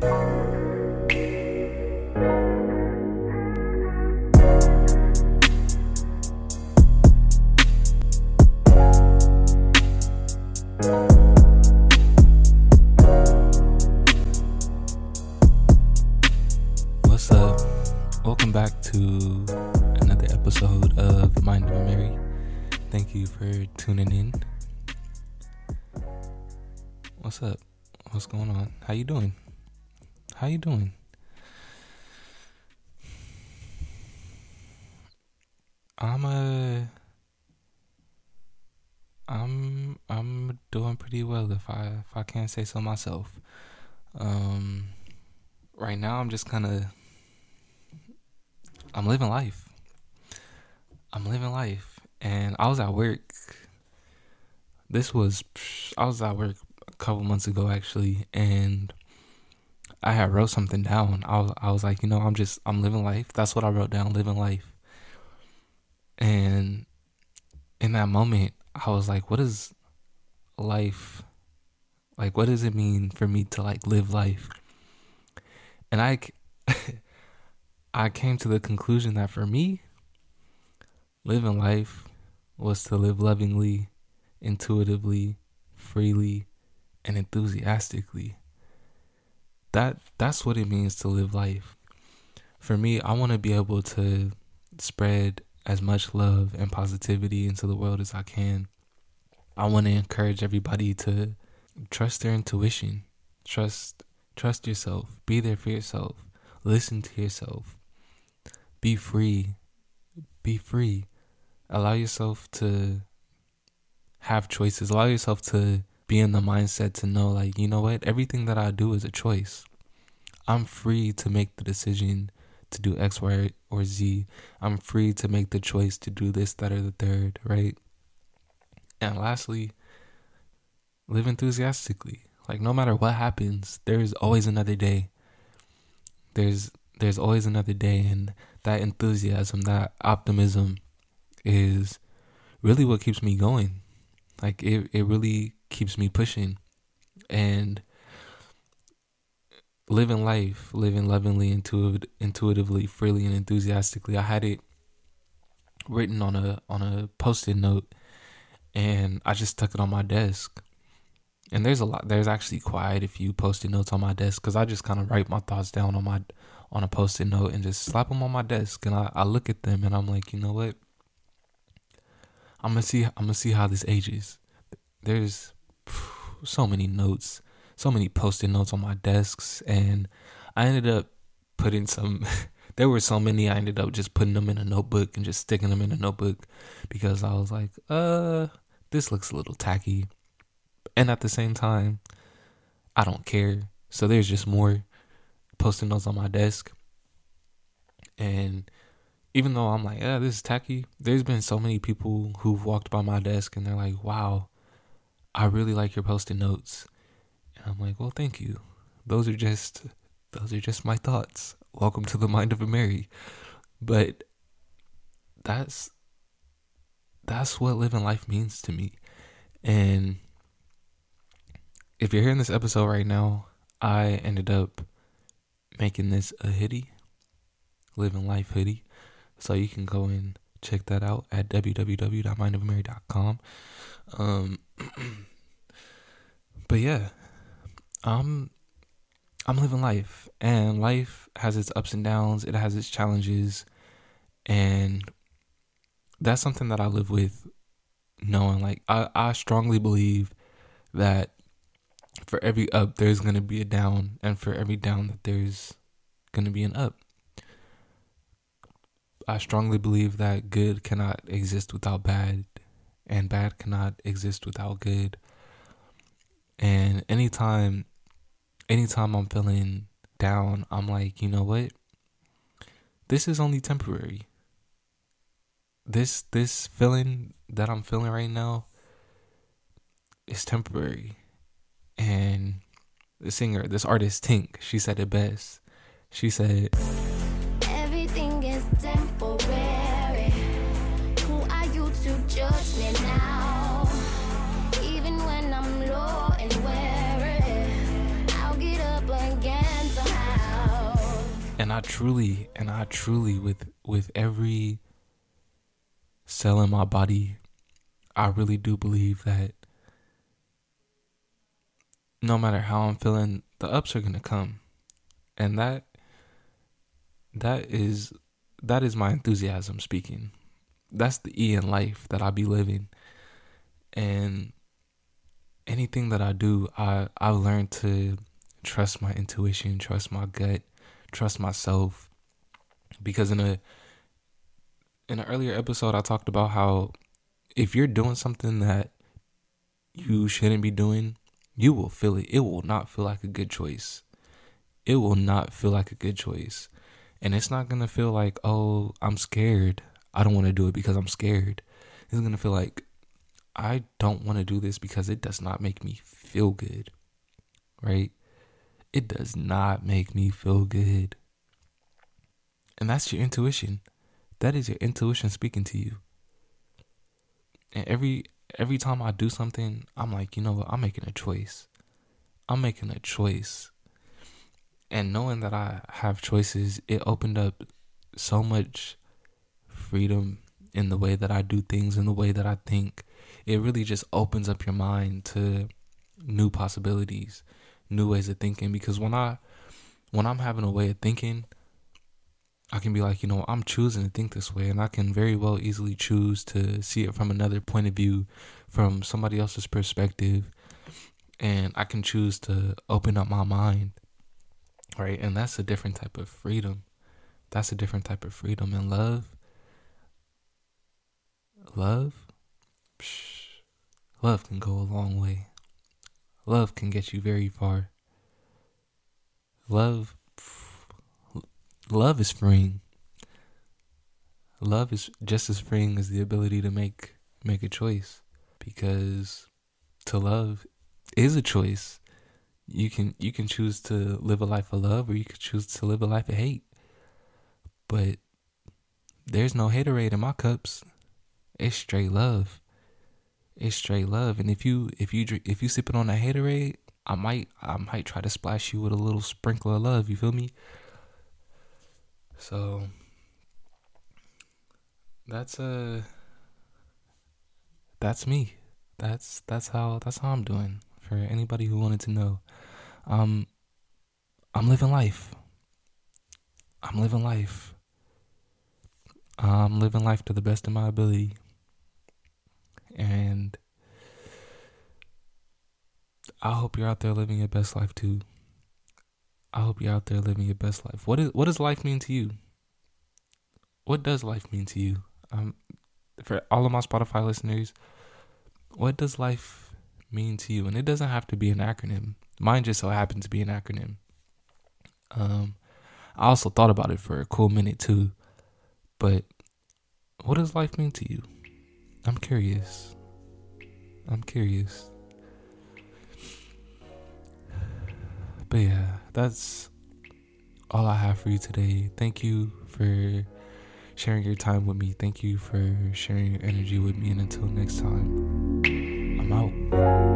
What's up? Welcome back to another episode of Mind of Amery. Thank you for tuning in. What's up? What's going on? How you doing? How you doing? I'm a I'm I'm doing pretty well if I if I can't say so myself. Um right now I'm just kind of I'm living life. I'm living life and I was at work this was I was at work a couple months ago actually and I had wrote something down. I was I was like, you know, I'm just I'm living life. That's what I wrote down, living life. And in that moment, I was like, what is life? Like what does it mean for me to like live life? And I I came to the conclusion that for me, living life was to live lovingly, intuitively, freely, and enthusiastically. That that's what it means to live life. For me, I want to be able to spread as much love and positivity into the world as I can. I want to encourage everybody to trust their intuition. Trust trust yourself. Be there for yourself. Listen to yourself. Be free. Be free. Allow yourself to have choices. Allow yourself to be in the mindset to know like, you know what? Everything that I do is a choice. I'm free to make the decision to do X, Y, or Z. I'm free to make the choice to do this, that, or the third, right? And lastly, live enthusiastically. Like no matter what happens, there's always another day. There's there's always another day and that enthusiasm, that optimism is really what keeps me going. Like it it really keeps me pushing and living life, living lovingly, intuit- intuitively, freely, and enthusiastically. I had it written on a on a post-it note, and I just stuck it on my desk. And there's a lot. There's actually quite a few post-it notes on my desk because I just kind of write my thoughts down on my on a post-it note and just slap them on my desk. And I, I look at them and I'm like, you know what? I'm gonna see. I'm gonna see how this ages. There's so many notes so many post-it notes on my desks and I ended up putting some there were so many I ended up just putting them in a notebook and just sticking them in a notebook because I was like, uh, this looks a little tacky. And at the same time, I don't care. So there's just more post-it notes on my desk. And even though I'm like, yeah, this is tacky, there's been so many people who've walked by my desk and they're like, wow, I really like your post-it notes. And I'm like, well, thank you. Those are just those are just my thoughts. Welcome to the mind of Amery. But that's that's what living life means to me. And if you're hearing this episode right now, I ended up making this a hoodie, living life hoodie. So you can go and check that out at www.mindofamery.com. Um, but yeah, I'm I'm living life and life has its ups and downs, it has its challenges and that's something that I live with knowing like I, I strongly believe that for every up there's gonna be a down and for every down that there's gonna be an up. I strongly believe that good cannot exist without bad and bad cannot exist without good. And anytime anytime I'm feeling down, I'm like, you know what? This is only temporary. This this feeling that I'm feeling right now is temporary. And the singer, this artist Tink, she said it best. She said temporary. Who are you to judge me now? Even when I'm low and weary, I'll get up again and I truly and I truly with with every cell in my body I really do believe that no matter how I'm feeling the ups are to come and that that is that is my enthusiasm speaking that's the E in life that I be living and anything that I do I I've learned to trust my intuition trust my gut trust myself because in a in an earlier episode I talked about how if you're doing something that you shouldn't be doing, you will feel it. It will not feel like a good choice. It will not feel like a good choice. And it's not going to feel like, "Oh, I'm scared. I don't want to do it because I'm scared." It's going to feel like I don't want to do this because it does not make me feel good. Right? it does not make me feel good. And that's your intuition. That is your intuition speaking to you. And every every time I do something, I'm like, you know what? I'm making a choice. I'm making a choice. And knowing that I have choices, it opened up so much freedom in the way that I do things, in the way that I think. It really just opens up your mind to new possibilities new ways of thinking because when I when I'm having a way of thinking, I can be like, you know, I'm choosing to think this way, and I can very well easily choose to see it from another point of view, from somebody else's perspective, and I can choose to open up my mind, right? And that's a different type of freedom. That's a different type of freedom and love. Love, psh, love can go a long way. Love can get you very far. Love love is freeing. Love is just as freeing as the ability to make make a choice because to love is a choice. You can you can choose to live a life of love or you can choose to live a life of hate. But there's no haterade in my cups. It's straight love it's straight love. And if you if you if you sipping on a haterade, I might I might try to splash you with a little sprinkle of love. You feel me? So that's uh that's me. That's that's how that's how I'm doing. For anybody who wanted to know, um, I'm living life. I'm living life. I'm living life to the best of my ability. And I hope you're out there living your best life too. I hope you're out there living your best life. What is what does life mean to you? What does life mean to you? Um, for all of my Spotify listeners, what does life mean to you? And it doesn't have to be an acronym. Mine just so happens to be an acronym. Um, I also thought about it for a cool minute too. But what does life mean to you? I'm curious. I'm curious. But yeah, that's all I have for you today. Thank you for sharing your time with me. Thank you for sharing your energy with me. And until next time, I'm out.